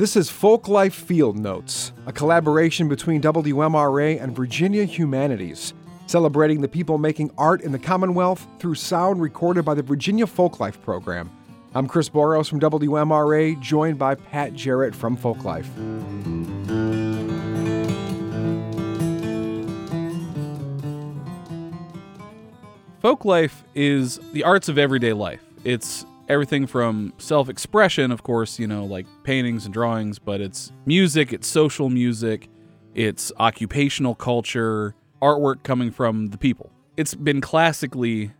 This is Folk Life Field Notes, a collaboration between WMRA and Virginia Humanities, celebrating the people making art in the Commonwealth through sound recorded by the Virginia Folklife Program. I'm Chris Boros from WMRA, joined by Pat Jarrett from Folklife. Folklife is the arts of everyday life. It's everything from self expression, of course, you know, like paintings and drawings, but it's music, it's social music, it's occupational culture, artwork coming from the people. It's been classically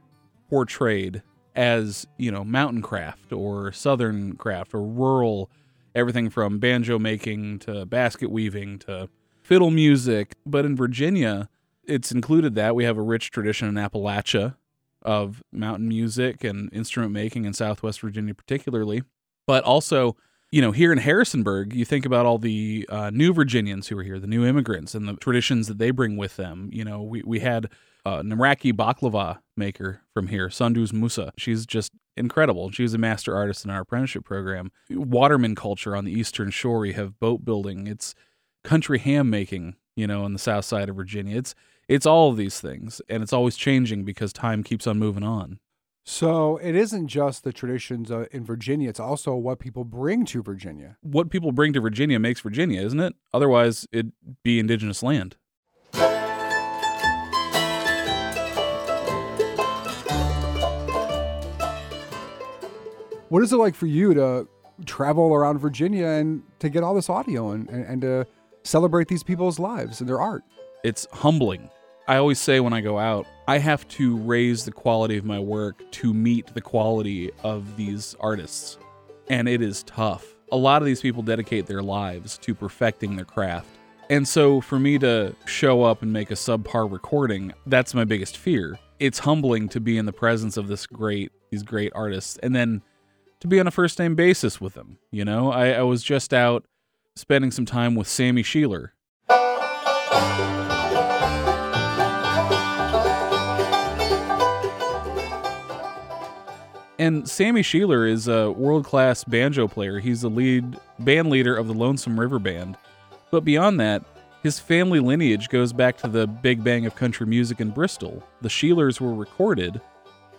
portrayed as, you know, mountain craft or southern craft or rural, everything from banjo making to basket weaving to fiddle music. But in Virginia, it's included that we have a rich tradition in Appalachia of mountain music and instrument making in Southwest Virginia, particularly. But also, you know, here in Harrisonburg, you think about all the uh, new Virginians who are here, the new immigrants, and the traditions that they bring with them. You know, we, we had a Naraki baklava maker from here, Sunduz Musa. She's just incredible. She was a master artist in our apprenticeship program. Waterman culture on the Eastern Shore. We have boat building. It's country ham making, you know, on the south side of Virginia. It's it's all of these things, and it's always changing because time keeps on moving on. So it isn't just the traditions uh, in Virginia, it's also what people bring to Virginia. What people bring to Virginia makes Virginia, isn't it? Otherwise, it'd be indigenous land. What is it like for you to travel around Virginia and to get all this audio and, and, and to celebrate these people's lives and their art? It's humbling. I always say when I go out, I have to raise the quality of my work to meet the quality of these artists. And it is tough. A lot of these people dedicate their lives to perfecting their craft. And so for me to show up and make a subpar recording, that's my biggest fear. It's humbling to be in the presence of this great these great artists and then to be on a first name basis with them. You know, I, I was just out spending some time with Sammy Shelor. And Sammy Shelor is a world class banjo player. He's the lead band leader of the Lonesome River Band. But beyond that, his family lineage goes back to the Big Bang of country music in Bristol. The Shelors were recorded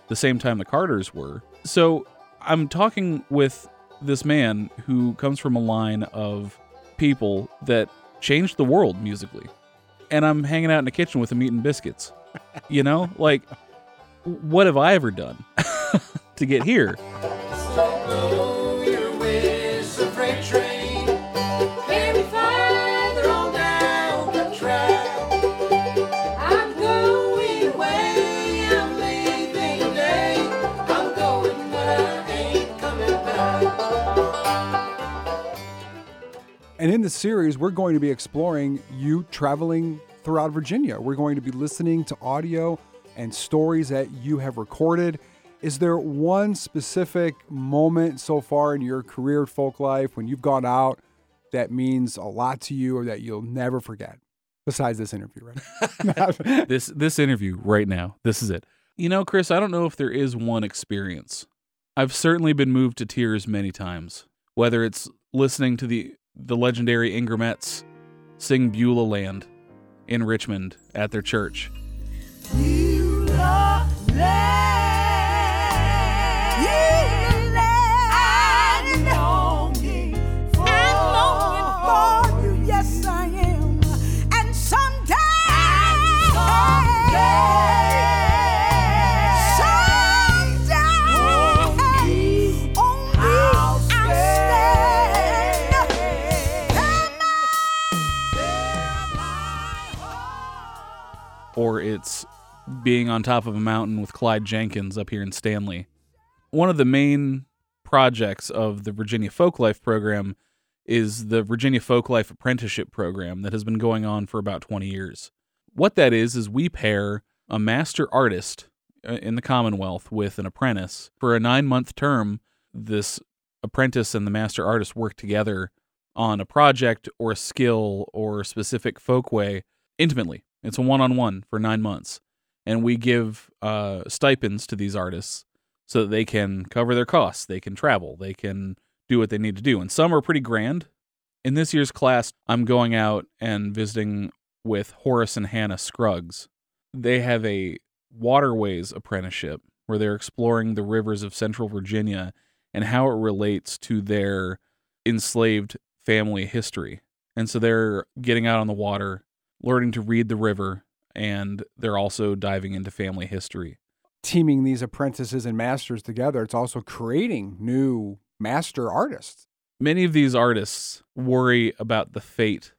the same time the Carters were. So I'm talking with this man who comes from a line of people that changed the world musically. And I'm hanging out in the kitchen with him eating biscuits. You know, like, what have I ever done to get here? And in this series, we're going to be exploring you traveling throughout Virginia. We're going to be listening to audio and stories that you have recorded. Is there one specific moment so far in your career folk life when you've gone out that means a lot to you or that you'll never forget? Besides this interview, right? this this interview right now. This is it. You know, Chris, I don't know if there is one experience. I've certainly been moved to tears many times, whether it's listening to the the legendary Ingramettes sing Beulah Land in Richmond at their church. Or it's being on top of a mountain with Clyde Jenkins up here in Stanley. One of the main projects of the Virginia Folklife program is the Virginia Folklife Apprenticeship Program that has been going on for about 20 years. What that is, is we pair a master artist uh, in the Commonwealth with an apprentice. For a nine month term, this apprentice and the master artist work together on a project or a skill or a specific folkway intimately. It's a one on one for nine months. And we give uh, stipends to these artists so that they can cover their costs. They can travel. They can do what they need to do. And some are pretty grand. In this year's class, I'm going out and visiting with Horace and Hannah Scruggs. They have a waterways apprenticeship where they're exploring the rivers of central Virginia and how it relates to their enslaved family history. And so they're getting out on the water, learning to read the river, and they're also diving into family history. Teaming these apprentices and masters together, it's also creating new master artists. Many of these artists worry about the fate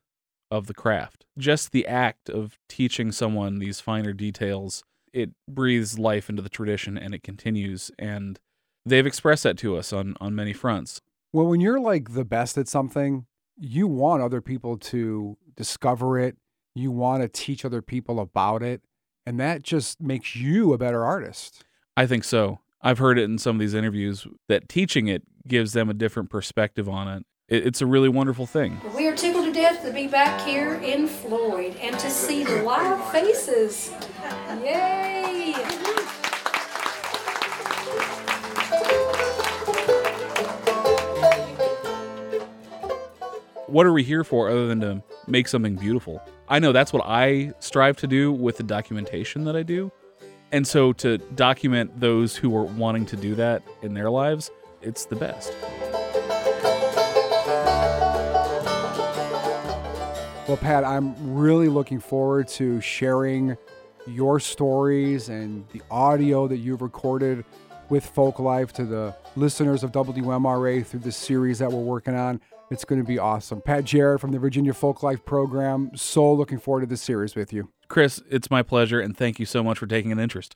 of the craft. Just the act of teaching someone these finer details, it breathes life into the tradition and it continues. And they've expressed that to us on, on many fronts. Well, when you're like the best at something, you want other people to discover it. You want to teach other people about it. And that just makes you a better artist. I think so. I've heard it in some of these interviews that teaching it gives them a different perspective on it. It's a really wonderful thing. We are tickled to death to be back here in Floyd and to see the live faces. Yay! What are we here for other than to make something beautiful? I know that's what I strive to do with the documentation that I do. And so to document those who are wanting to do that in their lives, it's the best. Well, Pat, I'm really looking forward to sharing your stories and the audio that you've recorded with Folk Life to the listeners of WMRA through this series that we're working on. It's going to be awesome. Pat Jarrett from the Virginia Folk Life program. So looking forward to this series with you. Chris, it's my pleasure, and thank you so much for taking an interest.